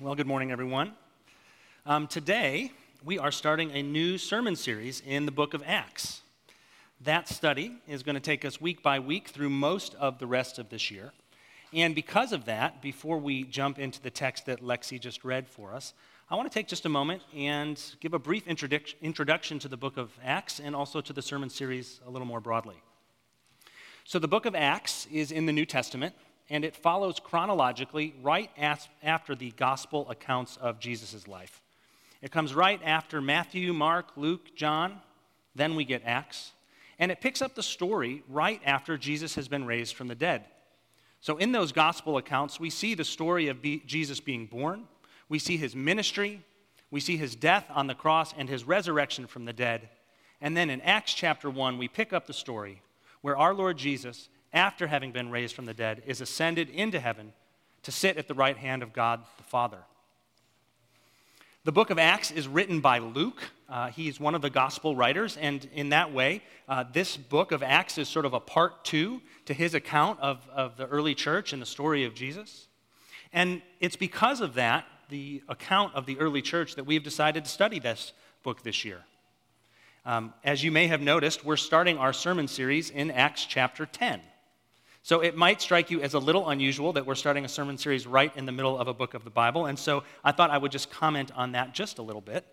Well, good morning, everyone. Um, today, we are starting a new sermon series in the book of Acts. That study is going to take us week by week through most of the rest of this year. And because of that, before we jump into the text that Lexi just read for us, I want to take just a moment and give a brief introduction to the book of Acts and also to the sermon series a little more broadly. So, the book of Acts is in the New Testament, and it follows chronologically right after the gospel accounts of Jesus' life. It comes right after Matthew, Mark, Luke, John, then we get Acts, and it picks up the story right after Jesus has been raised from the dead. So, in those gospel accounts, we see the story of Jesus being born, we see his ministry, we see his death on the cross, and his resurrection from the dead. And then in Acts chapter 1, we pick up the story where our Lord Jesus after having been raised from the dead, is ascended into heaven to sit at the right hand of God the Father. The book of Acts is written by Luke. Uh, he's one of the gospel writers, and in that way, uh, this book of Acts is sort of a part two to his account of, of the early church and the story of Jesus. And it's because of that, the account of the early church, that we've decided to study this book this year. Um, as you may have noticed, we're starting our sermon series in Acts chapter 10. So it might strike you as a little unusual that we're starting a sermon series right in the middle of a book of the Bible. And so I thought I would just comment on that just a little bit.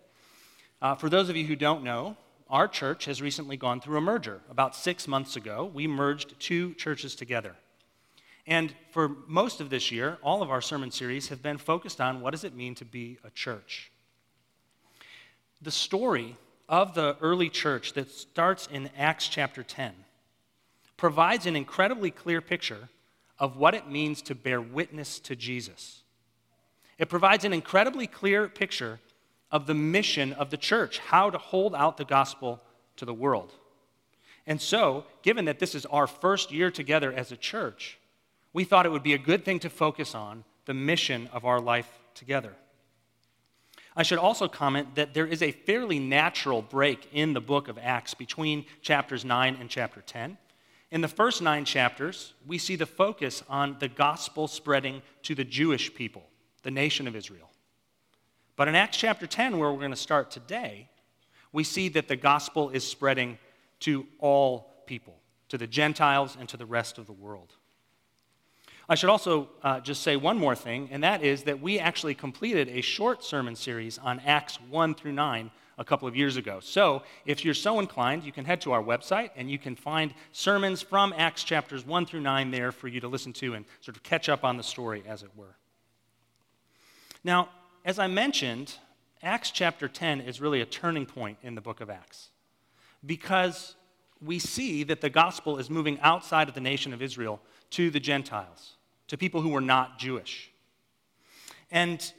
Uh, for those of you who don't know, our church has recently gone through a merger. About six months ago, we merged two churches together. And for most of this year, all of our sermon series have been focused on what does it mean to be a church. The story of the early church that starts in Acts chapter 10 provides an incredibly clear picture of what it means to bear witness to Jesus. It provides an incredibly clear picture of the mission of the church, how to hold out the gospel to the world. And so, given that this is our first year together as a church, we thought it would be a good thing to focus on the mission of our life together. I should also comment that there is a fairly natural break in the book of Acts between chapters 9 and chapter 10. In the first nine chapters, we see the focus on the gospel spreading to the Jewish people, the nation of Israel. But in Acts chapter 10, where we're going to start today, we see that the gospel is spreading to all people, to the Gentiles and to the rest of the world. I should also uh, just say one more thing, and that is that we actually completed a short sermon series on Acts 1 through 9 a couple of years ago. So, if you're so inclined, you can head to our website and you can find sermons from Acts chapters 1 through 9 there for you to listen to and sort of catch up on the story, as it were. Now, as I mentioned, Acts chapter 10 is really a turning point in the book of Acts because we see that the gospel is moving outside of the nation of Israel to the Gentiles, to people who were not Jewish. And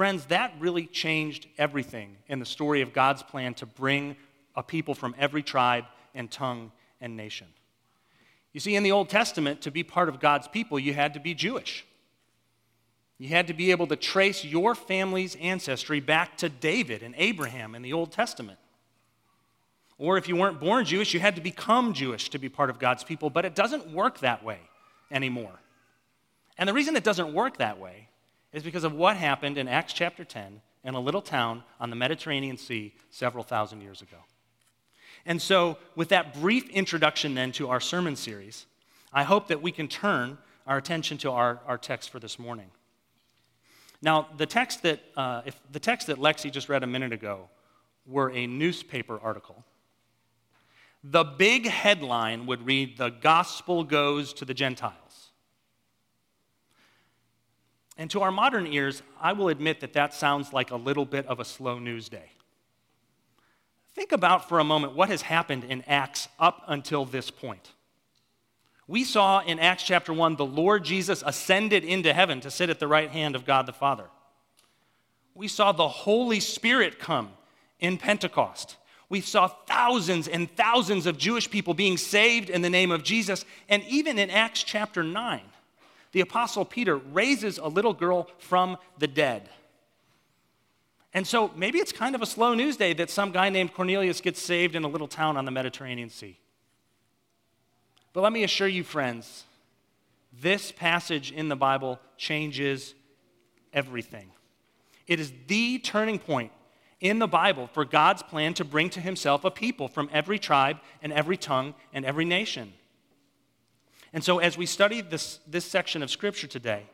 Friends, that really changed everything in the story of God's plan to bring a people from every tribe and tongue and nation. You see, in the Old Testament, to be part of God's people, you had to be Jewish. You had to be able to trace your family's ancestry back to David and Abraham in the Old Testament. Or if you weren't born Jewish, you had to become Jewish to be part of God's people, but it doesn't work that way anymore. And the reason it doesn't work that way is because of what happened in Acts chapter 10 in a little town on the Mediterranean Sea several thousand years ago. And so, with that brief introduction then to our sermon series, I hope that we can turn our attention to our, our text for this morning. Now, the text that, uh, if the text that Lexi just read a minute ago were a newspaper article, the big headline would read, The Gospel Goes to the Gentiles. And to our modern ears, I will admit that that sounds like a little bit of a slow news day. Think about for a moment what has happened in Acts up until this point. We saw in Acts chapter 1 the Lord Jesus ascended into heaven to sit at the right hand of God the Father. We saw the Holy Spirit come in Pentecost. We saw thousands and thousands of Jewish people being saved in the name of Jesus. And even in Acts chapter 9, the Apostle Peter raises a little girl from the dead. And so maybe it's kind of a slow news day that some guy named Cornelius gets saved in a little town on the Mediterranean Sea. But let me assure you, friends, this passage in the Bible changes everything It is the turning point in the Bible for God's plan to bring to himself a people from every tribe and every tongue and every nation. And so, as we study this, this section of Scripture today,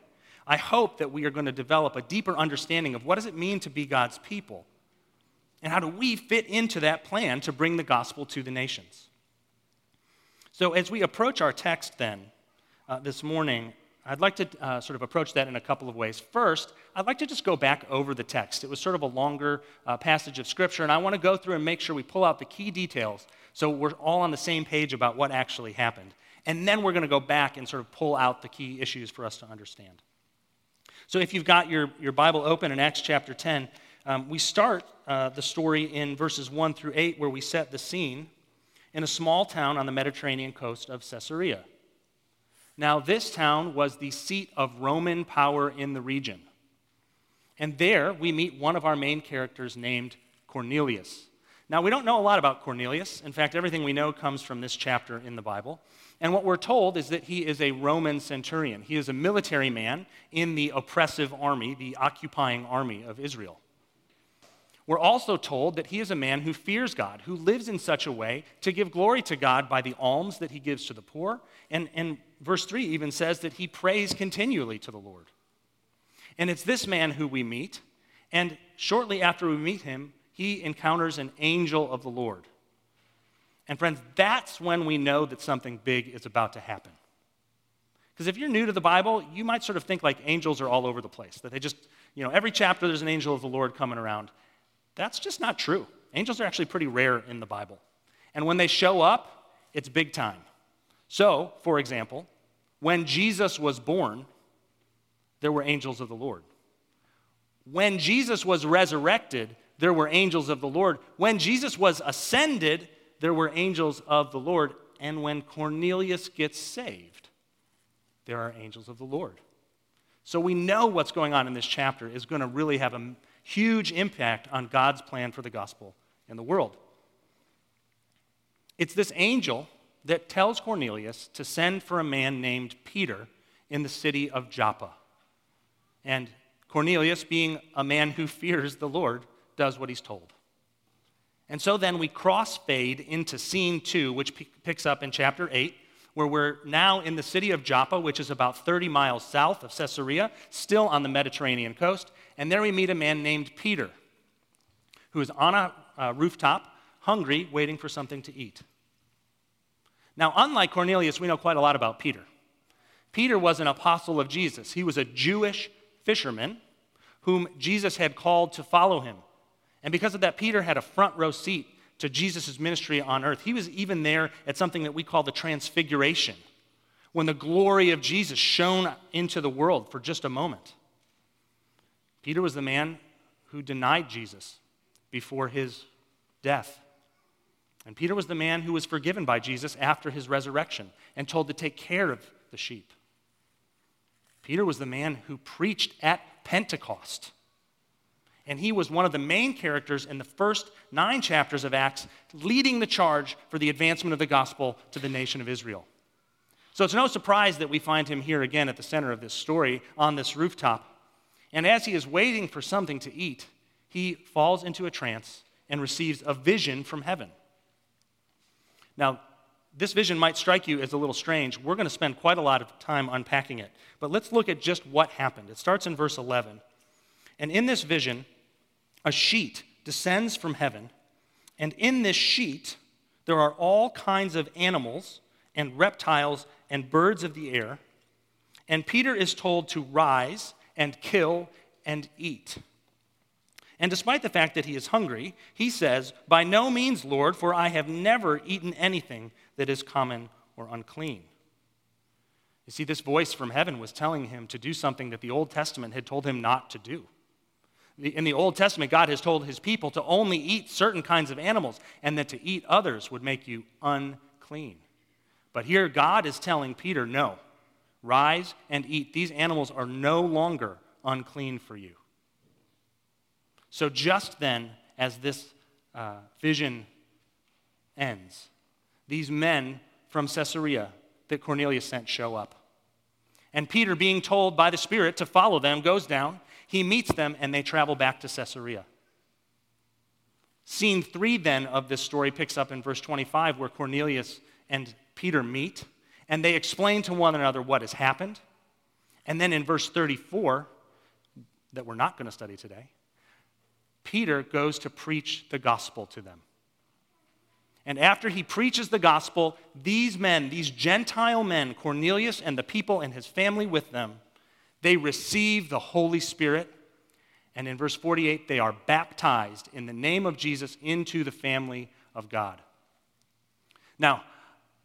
I hope that we are going to develop a deeper understanding of what does it mean to be God's people and how do we fit into that plan to bring the gospel to the nations. So, as we approach our text then uh, this morning, I'd like to uh, sort of approach that in a couple of ways. First, I'd like to just go back over the text. It was sort of a longer uh, passage of Scripture, and I want to go through and make sure we pull out the key details so we're all on the same page about what actually happened. And then we're going to go back and sort of pull out the key issues for us to understand. So if you've got your, your Bible open in Acts chapter 10, um, we start uh, the story in verses 1 through 8, where we set the scene in a small town on the Mediterranean coast of Caesarea. Now, this town was the seat of Roman power in the region. And there we meet one of our main characters named Cornelius. Now, we don't know a lot about Cornelius. In fact, everything we know comes from this chapter in the Bible. And what we're told is that he is a Roman centurion. He is a military man in the oppressive army, the occupying army of Israel. We're also told that he is a man who fears God, who lives in such a way to give glory to God by the alms that he gives to the poor. And, and verse 3 even says that he prays continually to the Lord. And it's this man who we meet. And shortly after we meet him, he encounters an angel of the Lord. And friends, that's when we know that something big is about to happen. Because if you're new to the Bible, you might sort of think like angels are all over the place, that they just, you know, every chapter there's an angel of the Lord coming around. That's just not true. Angels are actually pretty rare in the Bible. And when they show up, it's big time. So, for example, when Jesus was born, there were angels of the Lord. When Jesus was resurrected, there were angels of the Lord. When Jesus was ascended, there were angels of the Lord. And when Cornelius gets saved, there are angels of the Lord. So we know what's going on in this chapter is going to really have a huge impact on God's plan for the gospel in the world. It's this angel that tells Cornelius to send for a man named Peter in the city of Joppa. And Cornelius, being a man who fears the Lord, does what he's told. And so then we crossfade into scene two, which p- picks up in chapter 8, where we're now in the city of Joppa, which is about 30 miles south of Caesarea, still on the Mediterranean coast. And there we meet a man named Peter, who is on a uh, rooftop, hungry, waiting for something to eat. Now, unlike Cornelius, we know quite a lot about Peter. Peter was an apostle of Jesus, he was a Jewish fisherman whom Jesus had called to follow him. And because of that, Peter had a front row seat to Jesus' ministry on earth. He was even there at something that we call the Transfiguration, when the glory of Jesus shone into the world for just a moment. Peter was the man who denied Jesus before his death. And Peter was the man who was forgiven by Jesus after his resurrection and told to take care of the sheep. Peter was the man who preached at Pentecost. And he was one of the main characters in the first nine chapters of Acts, leading the charge for the advancement of the gospel to the nation of Israel. So it's no surprise that we find him here again at the center of this story on this rooftop and as he is waiting for something to eat, he falls into a trance and receives a vision from heaven. Now, this vision might strike you as a little strange. We're going to spend quite a lot of time unpacking it. But let's look at just what happened. It starts in verse 11. And in this vision, a sheet descends from heaven. And in this sheet, there are all kinds of animals and reptiles and birds of the air. And Peter is told to rise and kill and eat. And despite the fact that he is hungry, he says, By no means, Lord, for I have never eaten anything that is common or unclean. You see, this voice from heaven was telling him to do something that the Old Testament had told him not to do. In the Old Testament, God has told his people to only eat certain kinds of animals and that to eat others would make you unclean. But here, God is telling Peter, no, Rise and eat. These animals are no longer unclean for you. So, just then, as this uh, vision ends, these men from Caesarea that Cornelius sent show up. And Peter, being told by the Spirit to follow them, goes down. He meets them and they travel back to Caesarea. Scene three, then, of this story picks up in verse 25, where Cornelius and Peter meet, and they explain to one another what has happened. And then in verse 34, that we're not going to study today, Peter goes to preach the gospel to them. And after he preaches the gospel, these men, these Gentile men, Cornelius and the people and his family with them, they receive the Holy Spirit and in verse 48, they are baptized in the name of Jesus into the family of God. Now,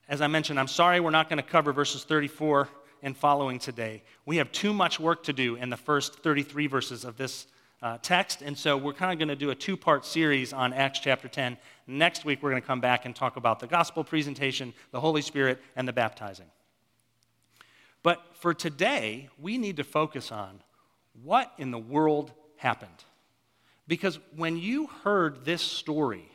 as I mentioned, I'm sorry we're not going to cover verses 34 and following today. We have too much work to do in the first 33 verses of this uh, text, and so we're kind of going to do a two part series on Acts chapter 10. Next week, we're going to come back and talk about the gospel presentation, the Holy Spirit, and the baptizing. But for today, we need to focus on what in the world happened. Because when you heard this story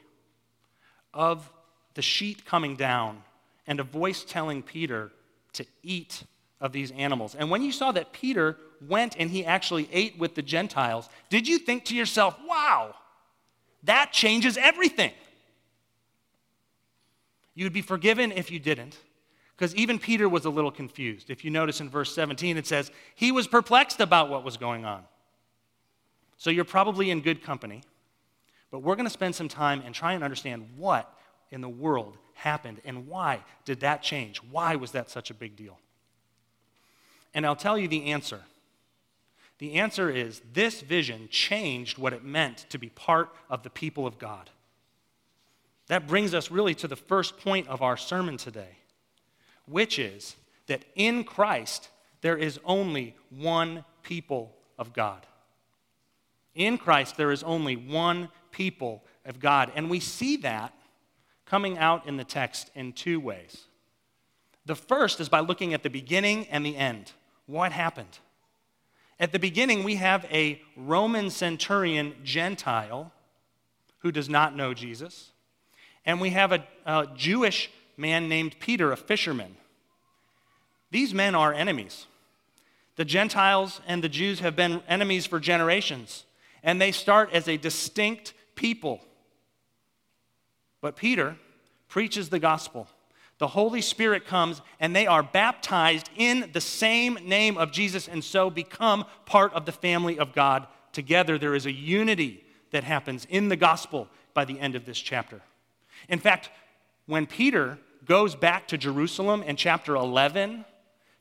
of the sheet coming down and a voice telling Peter to eat of these animals, and when you saw that Peter went and he actually ate with the Gentiles, did you think to yourself, wow, that changes everything? You'd be forgiven if you didn't, because even Peter was a little confused. If you notice in verse 17, it says, he was perplexed about what was going on. So you're probably in good company. But we're going to spend some time and try and understand what in the world happened and why did that change? Why was that such a big deal? And I'll tell you the answer. The answer is this vision changed what it meant to be part of the people of God. That brings us really to the first point of our sermon today, which is that in Christ there is only one people of God. In Christ, there is only one people of God. And we see that coming out in the text in two ways. The first is by looking at the beginning and the end. What happened? At the beginning, we have a Roman centurion Gentile who does not know Jesus, and we have a, a Jewish man named Peter, a fisherman. These men are enemies. The Gentiles and the Jews have been enemies for generations and they start as a distinct people. But Peter preaches the gospel. The Holy Spirit comes and they are baptized in the same name of Jesus and so become part of the family of God. Together, there is a unity that happens in the gospel by the end of this chapter. In fact, when Peter goes back to Jerusalem in chapter 11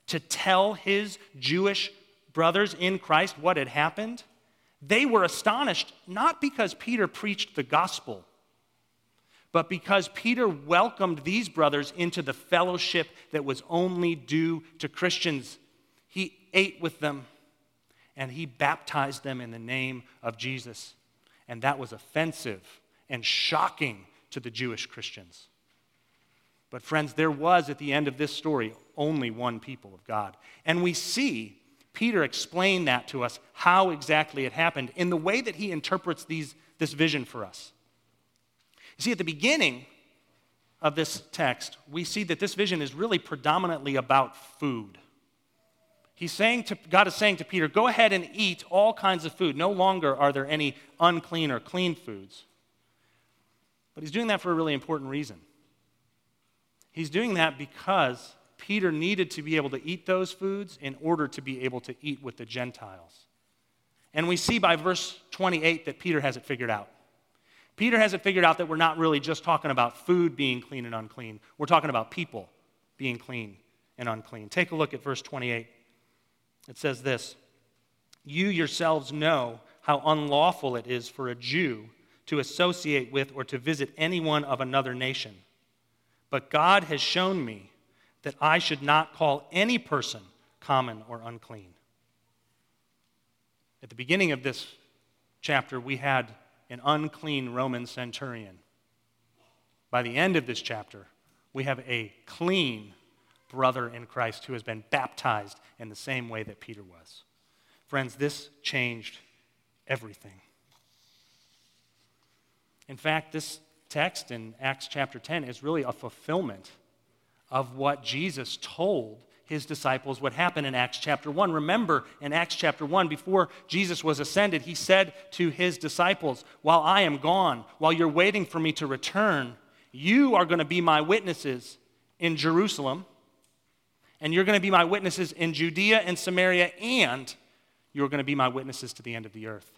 to tell his Jewish brothers in Christ what had happened, they were astonished not because Peter preached the gospel, but because Peter welcomed these brothers into the fellowship that was only due to Christians. He ate with them and he baptized them in the name of Jesus. And that was offensive and shocking to the Jewish Christians. But, friends, there was at the end of this story only one people of God. And we see Peter explain that to us, how exactly it happened, in the way that he interprets these, this vision for us. You see, at the beginning of this text, we see that this vision is really predominantly about food. He's saying to, God is saying to Peter, go ahead and eat all kinds of food. No longer are there any unclean or clean foods. But he's doing that for a really important reason. He's doing that because Peter needed to be able to eat those foods in order to be able to eat with the Gentiles. And we see by verse 28 that Peter has it figured out. Peter has it figured out that we're not really just talking about food being clean and unclean, we're talking about people being clean and unclean. Take a look at verse 28. It says this You yourselves know how unlawful it is for a Jew to associate with or to visit anyone of another nation. But God has shown me that I should not call any person common or unclean. At the beginning of this chapter, we had an unclean Roman centurion. By the end of this chapter, we have a clean brother in Christ who has been baptized in the same way that Peter was. Friends, this changed everything. In fact, this text in Acts chapter 10 is really a fulfillment of what Jesus told his disciples what happened in Acts chapter 1. Remember, in Acts chapter 1, before Jesus was ascended, he said to his disciples, While I am gone, while you're waiting for me to return, you are going to be my witnesses in Jerusalem, and you're going to be my witnesses in Judea and Samaria, and you're going to be my witnesses to the end of the earth.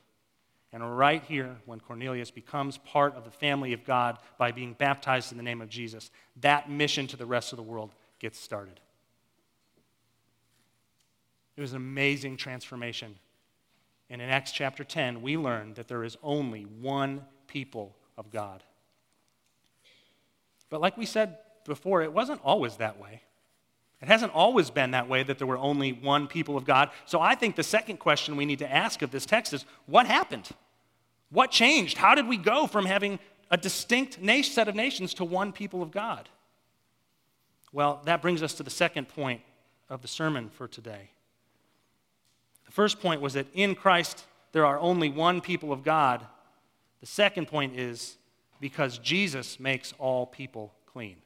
And right here, when Cornelius becomes part of the family of God by being baptized in the name of Jesus, that mission to the rest of the world gets started. It was an amazing transformation. And in Acts chapter 10, we learn that there is only one people of God. But like we said before, it wasn't always that way. It hasn't always been that way that there were only one people of God. So I think the second question we need to ask of this text is what happened? What changed? How did we go from having a distinct set of nations to one people of God? Well, that brings us to the second point of the sermon for today. The first point was that in Christ there are only one people of God. The second point is because Jesus makes all people clean.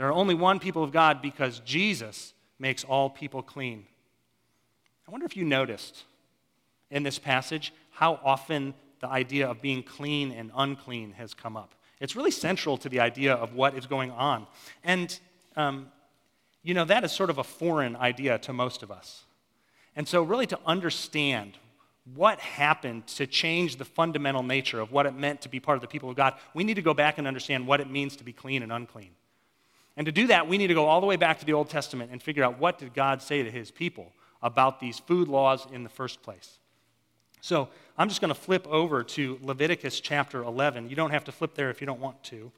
There are only one people of God because Jesus makes all people clean. I wonder if you noticed in this passage how often the idea of being clean and unclean has come up. It's really central to the idea of what is going on. And, um, you know, that is sort of a foreign idea to most of us. And so, really, to understand what happened to change the fundamental nature of what it meant to be part of the people of God, we need to go back and understand what it means to be clean and unclean. And to do that, we need to go all the way back to the Old Testament and figure out what did God say to his people about these food laws in the first place. So I'm just going to flip over to Leviticus chapter 11. You don't have to flip there if you don't want to.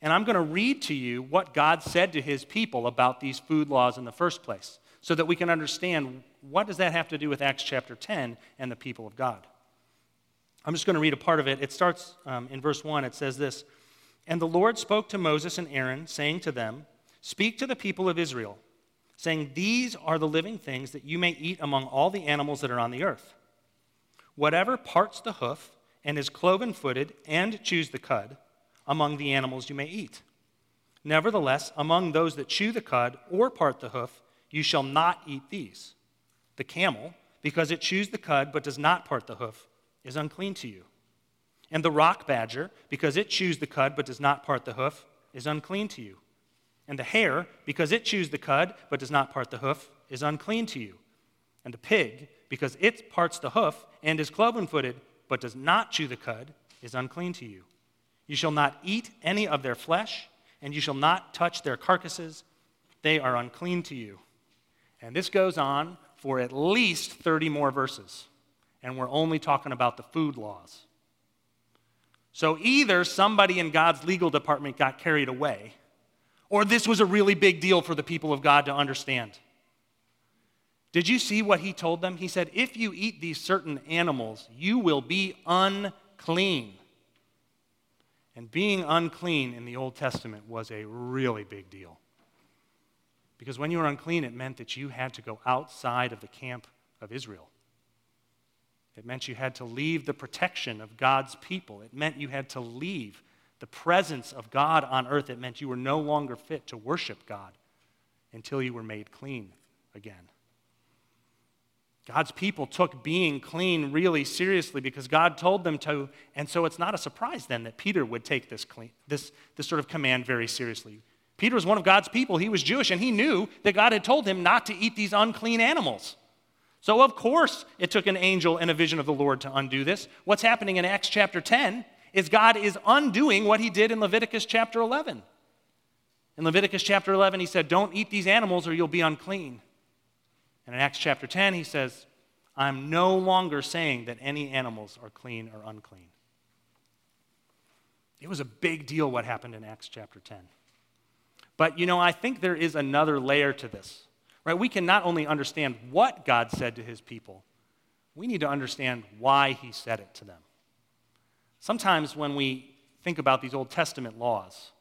And I'm going to read to you what God said to his people about these food laws in the first place so that we can understand what does that have to do with Acts chapter 10 and the people of God. I'm just going to read a part of it. It starts um, in verse 1. It says this And the Lord spoke to Moses and Aaron, saying to them, Speak to the people of Israel, saying, These are the living things that you may eat among all the animals that are on the earth. Whatever parts the hoof and is cloven footed and chews the cud, among the animals you may eat. Nevertheless, among those that chew the cud or part the hoof, you shall not eat these. The camel, because it chews the cud but does not part the hoof, is unclean to you. And the rock badger, because it chews the cud but does not part the hoof, is unclean to you. And the hare, because it chews the cud but does not part the hoof, is unclean to you. And the pig, because it parts the hoof and is cloven footed but does not chew the cud, is unclean to you. You shall not eat any of their flesh, and you shall not touch their carcasses. They are unclean to you. And this goes on for at least 30 more verses. And we're only talking about the food laws. So either somebody in God's legal department got carried away, or this was a really big deal for the people of God to understand. Did you see what he told them? He said, If you eat these certain animals, you will be unclean. And being unclean in the Old Testament was a really big deal. Because when you were unclean, it meant that you had to go outside of the camp of Israel. It meant you had to leave the protection of God's people. It meant you had to leave the presence of God on earth. It meant you were no longer fit to worship God until you were made clean again. God's people took being clean really seriously because God told them to, and so it's not a surprise then that Peter would take this, clean, this, this sort of command very seriously. Peter was one of God's people. He was Jewish, and he knew that God had told him not to eat these unclean animals. So, of course, it took an angel and a vision of the Lord to undo this. What's happening in Acts chapter 10 is God is undoing what he did in Leviticus chapter 11. In Leviticus chapter 11, he said, Don't eat these animals or you'll be unclean. And in Acts chapter 10, he says, I'm no longer saying that any animals are clean or unclean. It was a big deal what happened in Acts chapter 10. But you know, I think there is another layer to this. Right? We can not only understand what God said to his people, we need to understand why he said it to them. Sometimes when we think about these Old Testament laws,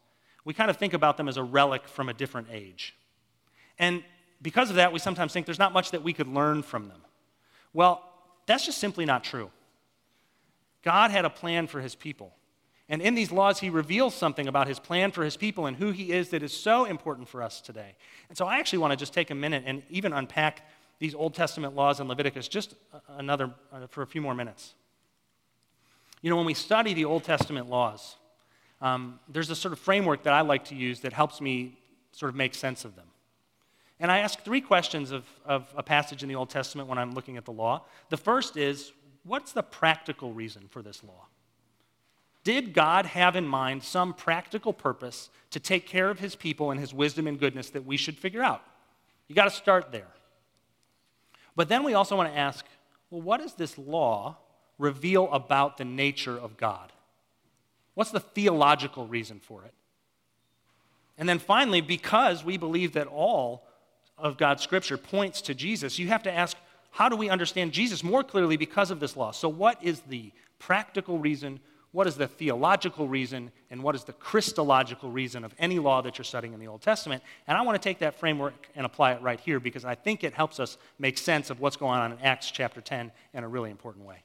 we kind of think about them as a relic from a different age. And because of that, we sometimes think there's not much that we could learn from them. Well, that's just simply not true. God had a plan for his people. And in these laws, he reveals something about his plan for his people and who he is that is so important for us today. And so I actually want to just take a minute and even unpack these Old Testament laws in Leviticus just another, uh, for a few more minutes. You know, when we study the Old Testament laws, um, there's a sort of framework that I like to use that helps me sort of make sense of them. And I ask three questions of, of a passage in the Old Testament when I'm looking at the law. The first is what's the practical reason for this law? Did God have in mind some practical purpose to take care of his people and his wisdom and goodness that we should figure out? You got to start there. But then we also want to ask well, what does this law reveal about the nature of God? What's the theological reason for it? And then finally, because we believe that all of God's scripture points to Jesus, you have to ask how do we understand Jesus more clearly because of this law? So, what is the practical reason what is the theological reason and what is the Christological reason of any law that you're studying in the Old Testament. And I want to take that framework and apply it right here because I think it helps us make sense of what's going on in Acts chapter 10 in a really important way.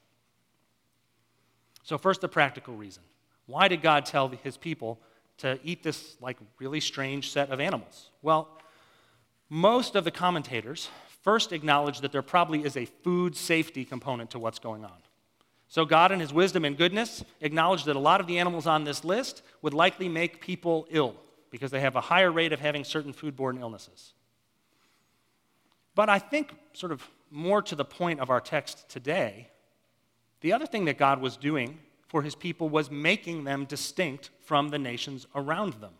So, first, the practical reason. Why did God tell his people to eat this, like, really strange set of animals? Well, most of the commentators first acknowledge that there probably is a food safety component to what's going on. So, God, in His wisdom and goodness, acknowledged that a lot of the animals on this list would likely make people ill because they have a higher rate of having certain foodborne illnesses. But I think, sort of more to the point of our text today, the other thing that God was doing for His people was making them distinct from the nations around them.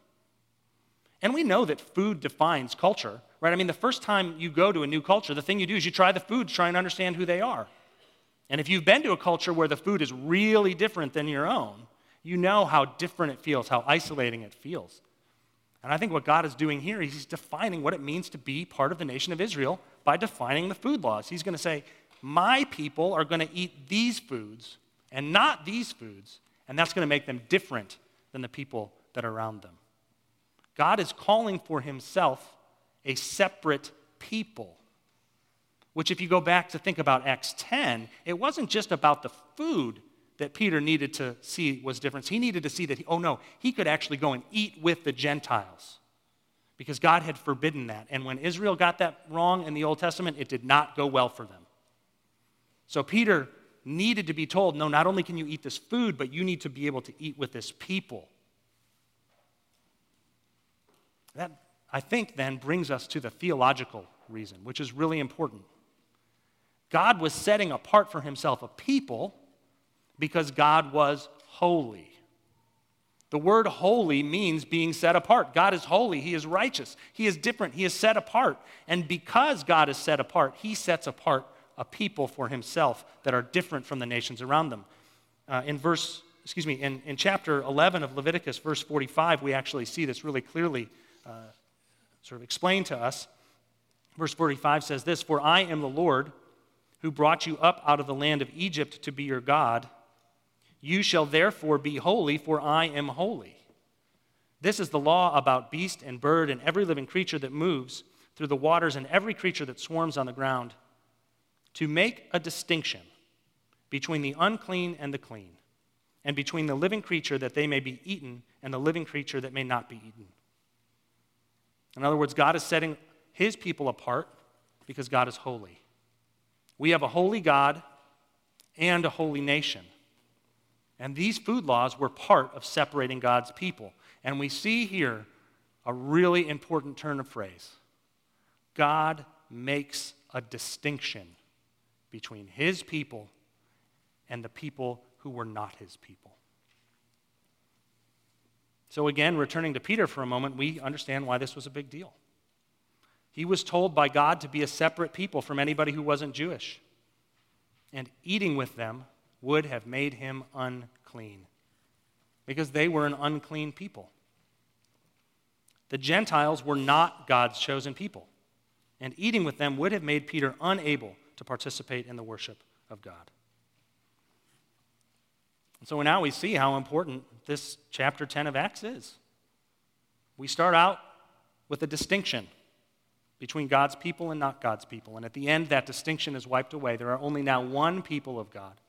And we know that food defines culture, right? I mean, the first time you go to a new culture, the thing you do is you try the food to try and understand who they are. And if you've been to a culture where the food is really different than your own, you know how different it feels, how isolating it feels. And I think what God is doing here, He's defining what it means to be part of the nation of Israel by defining the food laws. He's going to say, My people are going to eat these foods and not these foods, and that's going to make them different than the people that are around them. God is calling for Himself a separate people which, if you go back to think about Acts 10, it wasn't just about the food that Peter needed to see was different. He needed to see that, he, oh no, he could actually go and eat with the Gentiles because God had forbidden that. And when Israel got that wrong in the Old Testament, it did not go well for them. So Peter needed to be told, no, not only can you eat this food, but you need to be able to eat with this people. That, I think, then brings us to the theological reason, which is really important. God was setting apart for himself a people because God was holy. The word holy means being set apart. God is holy. He is righteous. He is different. He is set apart. And because God is set apart, He sets apart a people for Himself that are different from the nations around them. Uh, in verse, excuse me, in, in chapter 11 of Leviticus, verse 45, we actually see this really clearly uh, sort of explained to us. Verse 45 says this For I am the Lord who brought you up out of the land of Egypt to be your God. You shall therefore be holy, for I am holy. This is the law about beast and bird and every living creature that moves through the waters and every creature that swarms on the ground, to make a distinction between the unclean and the clean, and between the living creature that they may be eaten and the living creature that may not be eaten. In other words, God is setting his people apart because God is holy. We have a holy God and a holy nation. And these food laws were part of separating God's people. And we see here a really important turn of phrase God makes a distinction between his people and the people who were not his people. So, again, returning to Peter for a moment, we understand why this was a big deal. He was told by God to be a separate people from anybody who wasn't Jewish. And eating with them would have made him unclean because they were an unclean people. The Gentiles were not God's chosen people, and eating with them would have made Peter unable to participate in the worship of God. And so now we see how important this chapter 10 of Acts is. We start out with a distinction between God's people and not God's people. And at the end, that distinction is wiped away. There are only now one people of God.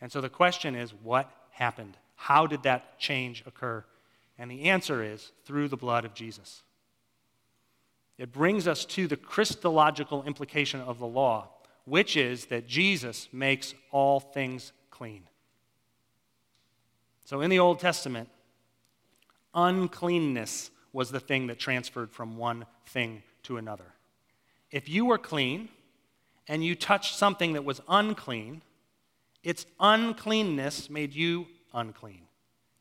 And so the question is what happened How did that change occur? And the answer is through the blood of Jesus. It brings us to the Christological implication of the law, which is that Jesus makes all things clean. So in the Old Testament, uncleanness was the thing that transferred from one thing to another. If you were clean and you touched something that was unclean, its uncleanness made you unclean.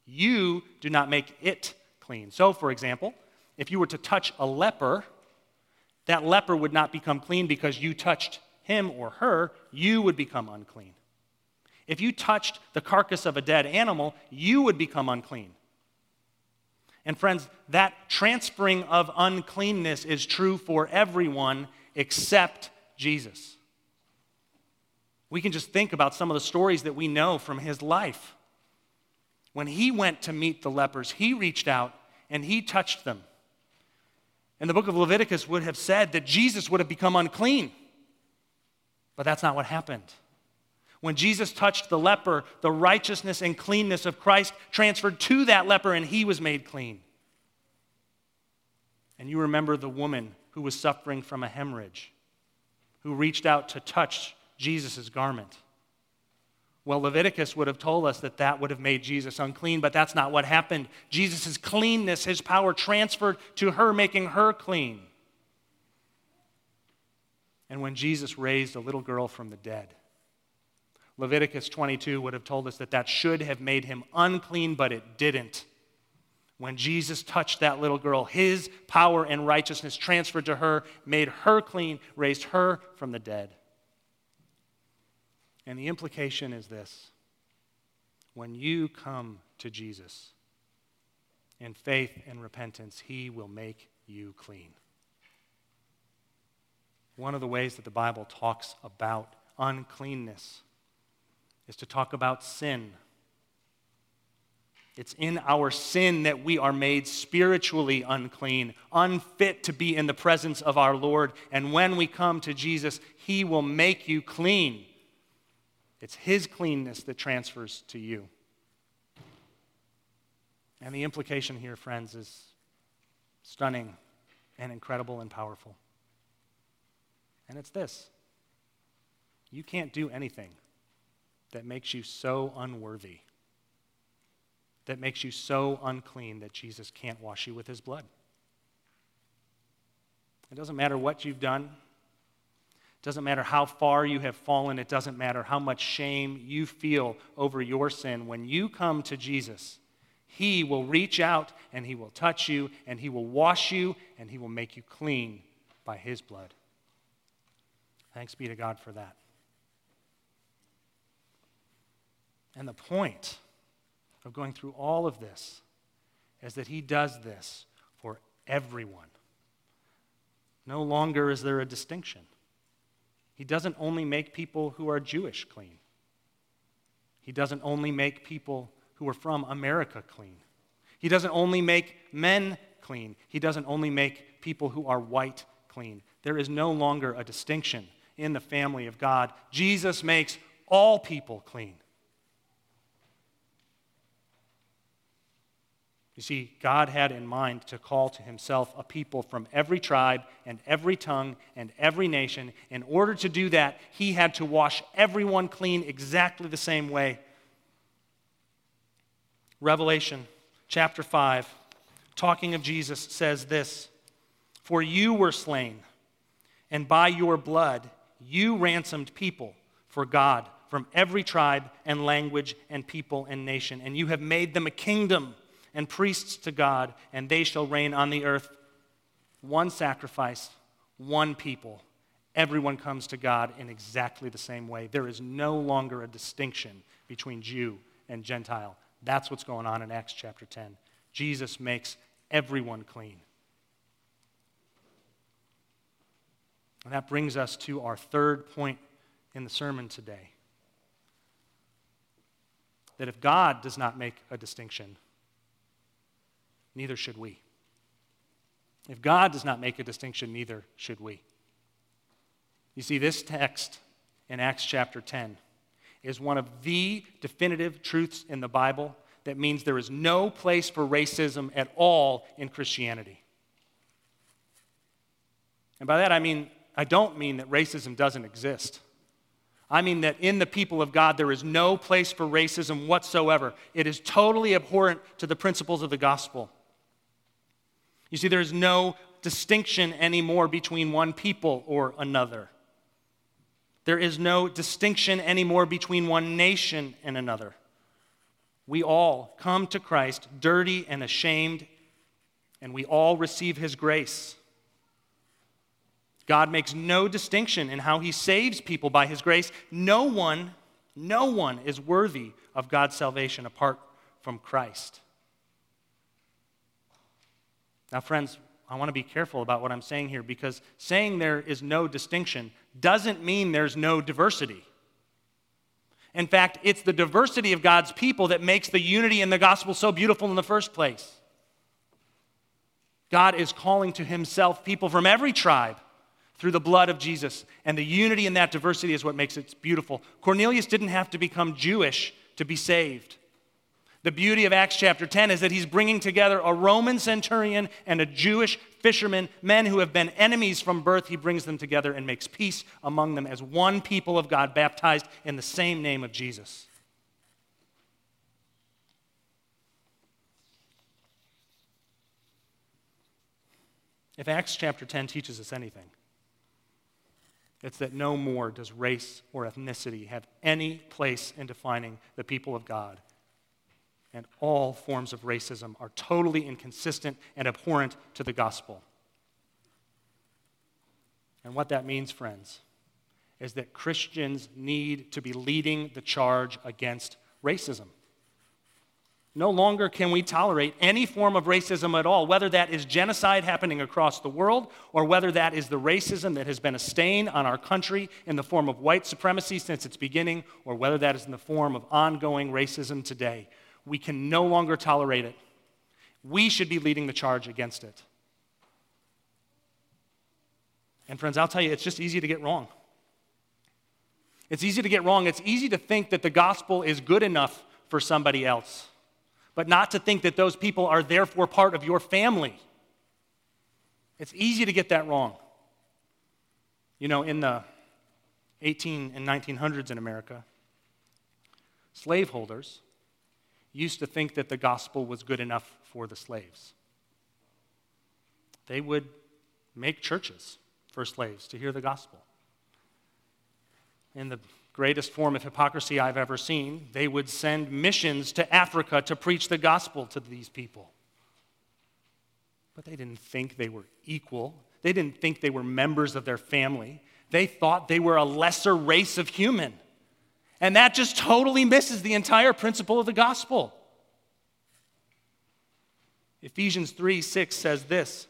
You do not make it clean. So, for example, if you were to touch a leper, that leper would not become clean because you touched him or her, you would become unclean. If you touched the carcass of a dead animal, you would become unclean. And friends, that transferring of uncleanness is true for everyone except Jesus. We can just think about some of the stories that we know from his life. When he went to meet the lepers, he reached out and he touched them. And the book of Leviticus would have said that Jesus would have become unclean. But that's not what happened. When Jesus touched the leper, the righteousness and cleanness of Christ transferred to that leper and he was made clean. And you remember the woman who was suffering from a hemorrhage, who reached out to touch Jesus' garment. Well, Leviticus would have told us that that would have made Jesus unclean, but that's not what happened. Jesus' cleanness, his power transferred to her, making her clean. And when Jesus raised a little girl from the dead, Leviticus 22 would have told us that that should have made him unclean, but it didn't. When Jesus touched that little girl, his power and righteousness transferred to her, made her clean, raised her from the dead. And the implication is this when you come to Jesus in faith and repentance, he will make you clean. One of the ways that the Bible talks about uncleanness is to talk about sin. It's in our sin that we are made spiritually unclean, unfit to be in the presence of our Lord. And when we come to Jesus, He will make you clean. It's His cleanness that transfers to you. And the implication here, friends, is stunning and incredible and powerful. And it's this you can't do anything that makes you so unworthy, that makes you so unclean that Jesus can't wash you with his blood. It doesn't matter what you've done. It doesn't matter how far you have fallen. It doesn't matter how much shame you feel over your sin. When you come to Jesus, He will reach out and He will touch you and He will wash you and He will make you clean by His blood. Thanks be to God for that. And the point of going through all of this is that he does this for everyone. No longer is there a distinction. He doesn't only make people who are Jewish clean, he doesn't only make people who are from America clean. He doesn't only make men clean. He doesn't only make people who are white clean. There is no longer a distinction in the family of God. Jesus makes all people clean. You see, God had in mind to call to himself a people from every tribe and every tongue and every nation. In order to do that, he had to wash everyone clean exactly the same way. Revelation chapter 5, talking of Jesus, says this For you were slain, and by your blood you ransomed people for God from every tribe and language and people and nation, and you have made them a kingdom and priests to God, and they shall reign on the earth. One sacrifice, one people. Everyone comes to God in exactly the same way. There is no longer a distinction between Jew and Gentile. That's what's going on in Acts chapter 10. Jesus makes everyone clean. And that brings us to our third point in the sermon today. That if God does not make a distinction, neither should we. If God does not make a distinction, neither should we. You see, this text in Acts chapter 10 is one of the definitive truths in the Bible that means there is no place for racism at all in Christianity. And by that I mean, I don't mean that racism doesn't exist. I mean that in the people of God, there is no place for racism whatsoever. It is totally abhorrent to the principles of the gospel. You see, there is no distinction anymore between one people or another. There is no distinction anymore between one nation and another. We all come to Christ dirty and ashamed, and we all receive his grace. God makes no distinction in how he saves people by his grace. No one, no one is worthy of God's salvation apart from Christ. Now, friends, I want to be careful about what I'm saying here because saying there is no distinction doesn't mean there's no diversity. In fact, it's the diversity of God's people that makes the unity in the gospel so beautiful in the first place. God is calling to himself people from every tribe through the blood of Jesus. And the unity in that diversity is what makes it beautiful. Cornelius didn't have to become Jewish to be saved. The beauty of Acts chapter 10 is that he's bringing together a Roman centurion and a Jewish fisherman, men who have been enemies from birth. He brings them together and makes peace among them as one people of God, baptized in the same name of Jesus. If Acts chapter 10 teaches us anything, it's that no more does race or ethnicity have any place in defining the people of God and all forms of racism are totally inconsistent and abhorrent to the gospel. And what that means, friends, is that Christians need to be leading the charge against racism. No longer can we tolerate any form of racism at all, whether that is genocide happening across the world or whether that is the racism that has been a stain on our country in the form of white supremacy since its beginning, or whether that is in the form of ongoing racism today. We can no longer tolerate it. We should be leading the charge against it. And, friends, I'll tell you, it's just easy to get wrong. It's easy to get wrong. It's easy to think that the gospel is good enough for somebody else, but not to think that those people are therefore part of your family. It's easy to get that wrong. You know, in the 18 and 1900s in America, slaveholders used to think that the gospel was good enough for the slaves. They would make churches for slaves to hear the gospel. In the greatest form of hypocrisy I've ever seen, they would send missions to Africa to preach the gospel to these people. But they didn't think they were equal. They didn't think they were members of their family. They thought they were a lesser race of human. And that just totally misses the entire principle of the gospel. Ephesians 3 6 says this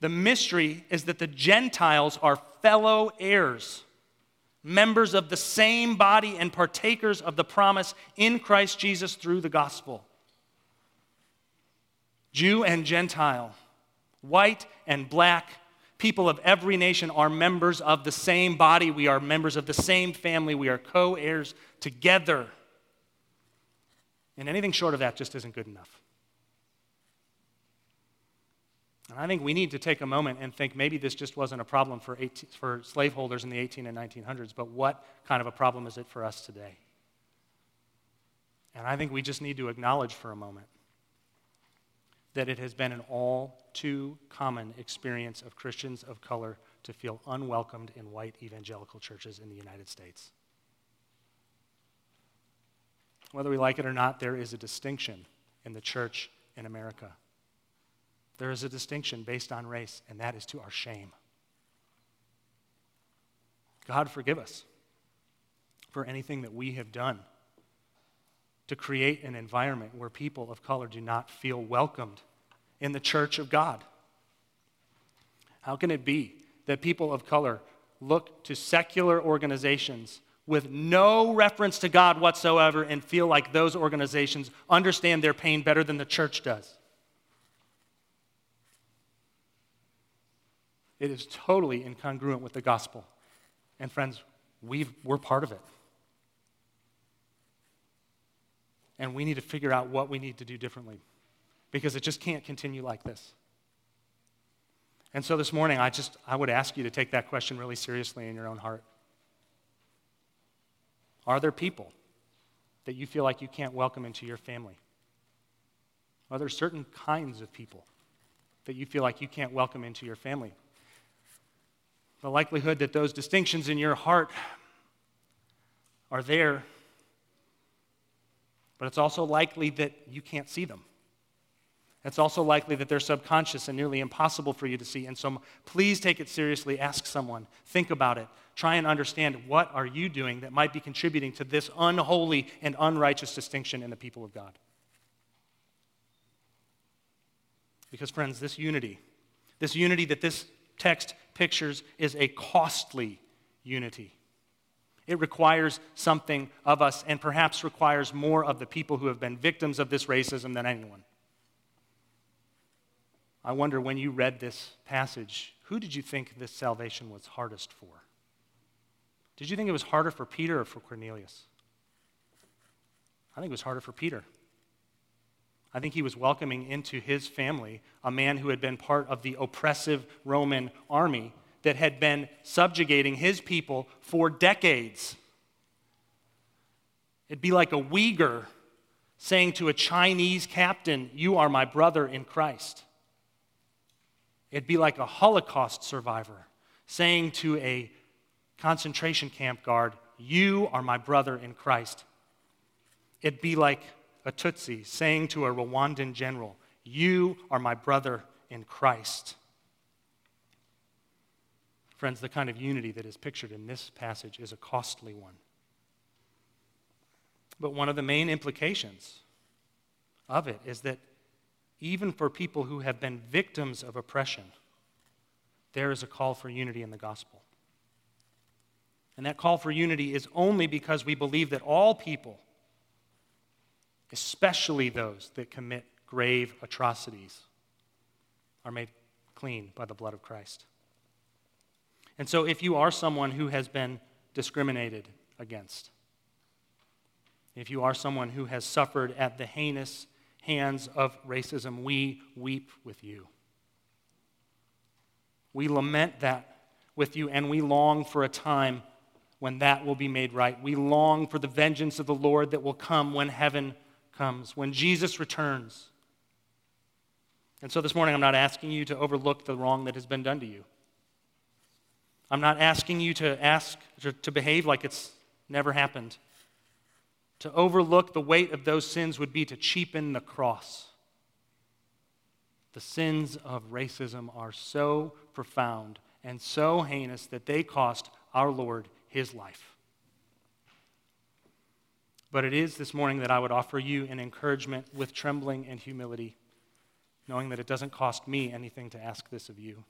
The mystery is that the Gentiles are fellow heirs, members of the same body, and partakers of the promise in Christ Jesus through the gospel. Jew and Gentile, white and black, people of every nation are members of the same body. We are members of the same family. We are co heirs together. And anything short of that just isn't good enough. And I think we need to take a moment and think maybe this just wasn't a problem for, 18, for slaveholders in the 18 and 1900s, but what kind of a problem is it for us today? And I think we just need to acknowledge for a moment that it has been an all too common experience of Christians of color to feel unwelcomed in white evangelical churches in the United States. Whether we like it or not, there is a distinction in the church in America. There is a distinction based on race, and that is to our shame. God, forgive us for anything that we have done to create an environment where people of color do not feel welcomed in the church of God? How can it be that people of color look to secular organizations with no reference to God whatsoever and feel like those organizations understand their pain better than the church does? It is totally incongruent with the gospel. And friends, we are part of it. And we need to figure out what we need to do differently because it just can't continue like this. And so this morning, I just I would ask you to take that question really seriously in your own heart. Are there people that you feel like you can't welcome into your family? Are there certain kinds of people that you feel like you can't welcome into your family? The likelihood that those distinctions in your heart are there, but it's also likely that you can't see them. It's also likely that they're subconscious and nearly impossible for you to see. And so please take it seriously. Ask someone. Think about it. Try and understand what are you doing that might be contributing to this unholy and unrighteous distinction in the people of God. Because, friends, this unity, this unity that this text pictures, is a costly unity. It requires something of us and perhaps requires more of the people who have been victims of this racism than anyone. I wonder when you read this passage, who did you think this salvation was hardest for? Did you think it was harder for Peter or for Cornelius? I think it was harder for Peter. I think he was welcoming into his family a man who had been part of the oppressive Roman army that had been subjugating his people for decades. It'd be like a Uyghur saying to a Chinese captain, You are my brother in Christ. It'd be like a Holocaust survivor saying to a concentration camp guard, You are my brother in Christ. It'd be like a Tutsi saying to a Rwandan general, You are my brother in Christ. Friends, the kind of unity that is pictured in this passage is a costly one. But one of the main implications of it is that even for people who have been victims of oppression, there is a call for unity in the gospel. And that call for unity is only because we believe that all people, especially those that commit grave atrocities, are made clean by the blood of Christ. And so, if you are someone who has been discriminated against, if you are someone who has suffered at the heinous hands of racism, we weep with you. We lament that with you, and we long for a time when that will be made right. We long for the vengeance of the Lord that will come when heaven comes, when Jesus returns. And so this morning, I'm not asking you to overlook the wrong that has been done to you. I'm not asking you to ask to, to behave like it's never happened. To overlook the weight of those sins would be to cheapen the cross. The sins of racism are so profound and so heinous that they cost our Lord his life. But it is this morning that I would offer you an encouragement with trembling and humility, knowing that it doesn't cost me anything to ask this of you.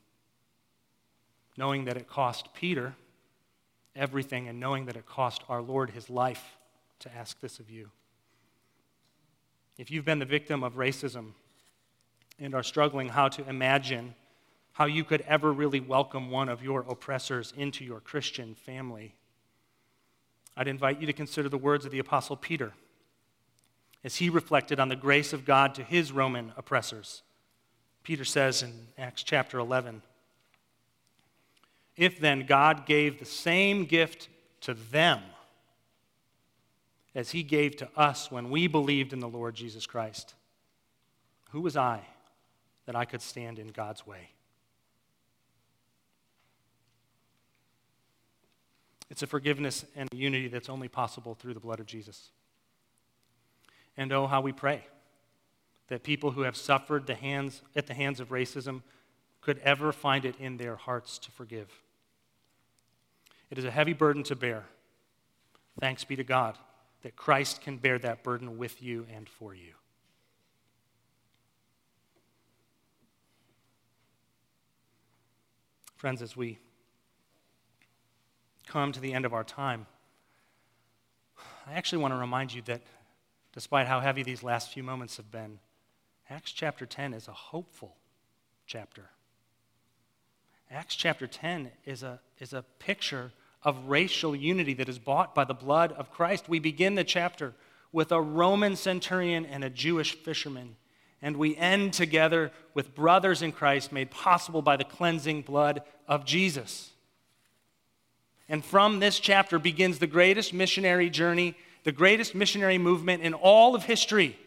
Knowing that it cost Peter everything, and knowing that it cost our Lord his life to ask this of you. If you've been the victim of racism and are struggling how to imagine how you could ever really welcome one of your oppressors into your Christian family, I'd invite you to consider the words of the Apostle Peter as he reflected on the grace of God to his Roman oppressors. Peter says in Acts chapter 11 If then God gave the same gift to them, as he gave to us when we believed in the Lord Jesus Christ. Who was I that I could stand in God's way? It's a forgiveness and a unity that's only possible through the blood of Jesus. And oh, how we pray that people who have suffered the hands, at the hands of racism could ever find it in their hearts to forgive. It is a heavy burden to bear. Thanks be to God that Christ can bear that burden with you and for you. Friends, as we come to the end of our time, I actually want to remind you that despite how heavy these last few moments have been, Acts chapter 10 is a hopeful chapter. Acts chapter 10 is a, is a picture of racial unity that is bought by the blood of Christ. We begin the chapter with a Roman centurion and a Jewish fisherman. And we end together with brothers in Christ made possible by the cleansing blood of Jesus. And from this chapter begins the greatest missionary journey, the greatest missionary movement in all of history.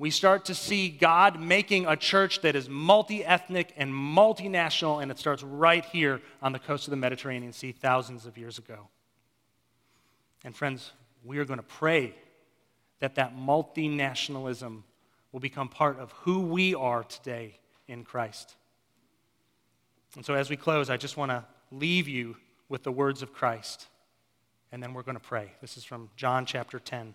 We start to see God making a church that is multi ethnic and multinational, and it starts right here on the coast of the Mediterranean Sea thousands of years ago. And friends, we are going to pray that that multinationalism will become part of who we are today in Christ. And so, as we close, I just want to leave you with the words of Christ, and then we're going to pray. This is from John chapter 10.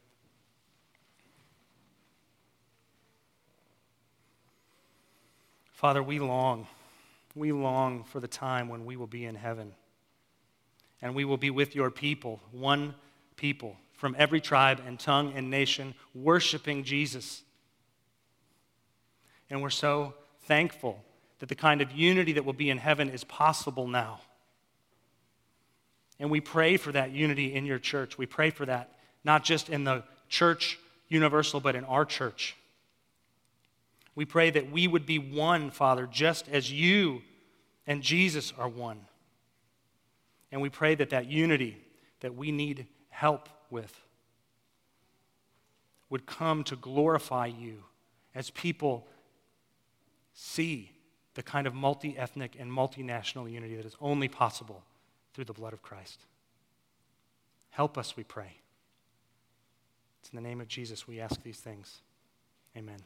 Father, we long, we long for the time when we will be in heaven and we will be with your people, one people from every tribe and tongue and nation, worshiping Jesus. And we're so thankful that the kind of unity that will be in heaven is possible now. And we pray for that unity in your church. We pray for that, not just in the church universal, but in our church. We pray that we would be one, Father, just as you and Jesus are one. And we pray that that unity that we need help with would come to glorify you as people see the kind of multi ethnic and multinational unity that is only possible through the blood of Christ. Help us, we pray. It's in the name of Jesus we ask these things. Amen.